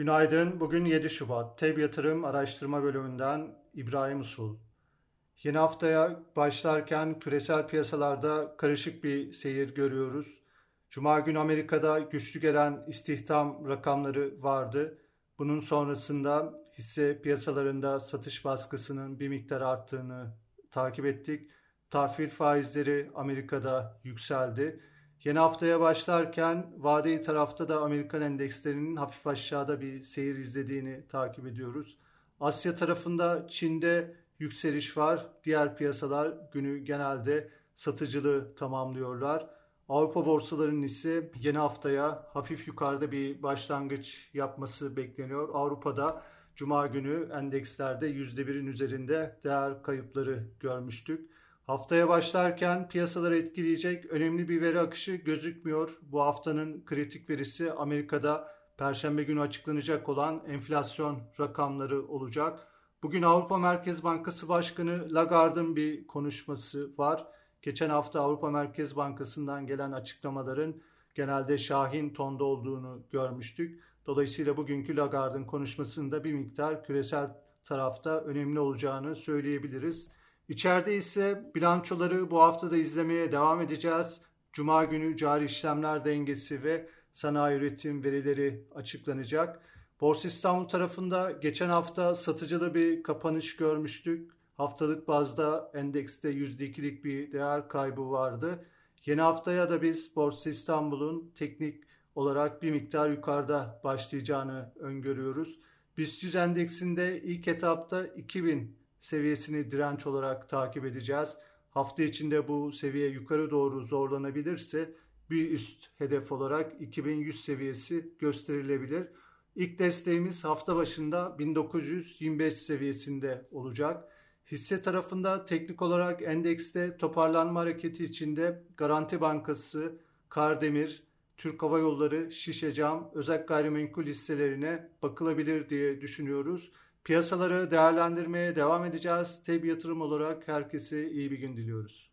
Günaydın. Bugün 7 Şubat. TEB Yatırım Araştırma Bölümünden İbrahim Usul. Yeni haftaya başlarken küresel piyasalarda karışık bir seyir görüyoruz. Cuma günü Amerika'da güçlü gelen istihdam rakamları vardı. Bunun sonrasında hisse piyasalarında satış baskısının bir miktar arttığını takip ettik. Tahvil faizleri Amerika'da yükseldi. Yeni haftaya başlarken vadeli tarafta da Amerikan endekslerinin hafif aşağıda bir seyir izlediğini takip ediyoruz. Asya tarafında Çin'de yükseliş var. Diğer piyasalar günü genelde satıcılı tamamlıyorlar. Avrupa borsalarının ise yeni haftaya hafif yukarıda bir başlangıç yapması bekleniyor. Avrupa'da Cuma günü endekslerde %1'in üzerinde değer kayıpları görmüştük. Haftaya başlarken piyasaları etkileyecek önemli bir veri akışı gözükmüyor. Bu haftanın kritik verisi Amerika'da Perşembe günü açıklanacak olan enflasyon rakamları olacak. Bugün Avrupa Merkez Bankası Başkanı Lagarde'ın bir konuşması var. Geçen hafta Avrupa Merkez Bankası'ndan gelen açıklamaların genelde şahin tonda olduğunu görmüştük. Dolayısıyla bugünkü Lagarde'ın konuşmasında bir miktar küresel tarafta önemli olacağını söyleyebiliriz. İçeride ise bilançoları bu hafta da izlemeye devam edeceğiz. Cuma günü cari işlemler dengesi ve sanayi üretim verileri açıklanacak. Borsa İstanbul tarafında geçen hafta satıcıda bir kapanış görmüştük. Haftalık bazda endekste %2'lik bir değer kaybı vardı. Yeni haftaya da biz Borsa İstanbul'un teknik olarak bir miktar yukarıda başlayacağını öngörüyoruz. BIST 100 endeksinde ilk etapta 2000 seviyesini direnç olarak takip edeceğiz. Hafta içinde bu seviye yukarı doğru zorlanabilirse bir üst hedef olarak 2100 seviyesi gösterilebilir. İlk desteğimiz hafta başında 1925 seviyesinde olacak. Hisse tarafında teknik olarak endekste toparlanma hareketi içinde Garanti Bankası, Kardemir, Türk Hava Yolları, Şişecam, özel gayrimenkul hisselerine bakılabilir diye düşünüyoruz. Piyasaları değerlendirmeye devam edeceğiz. Teb yatırım olarak herkese iyi bir gün diliyoruz.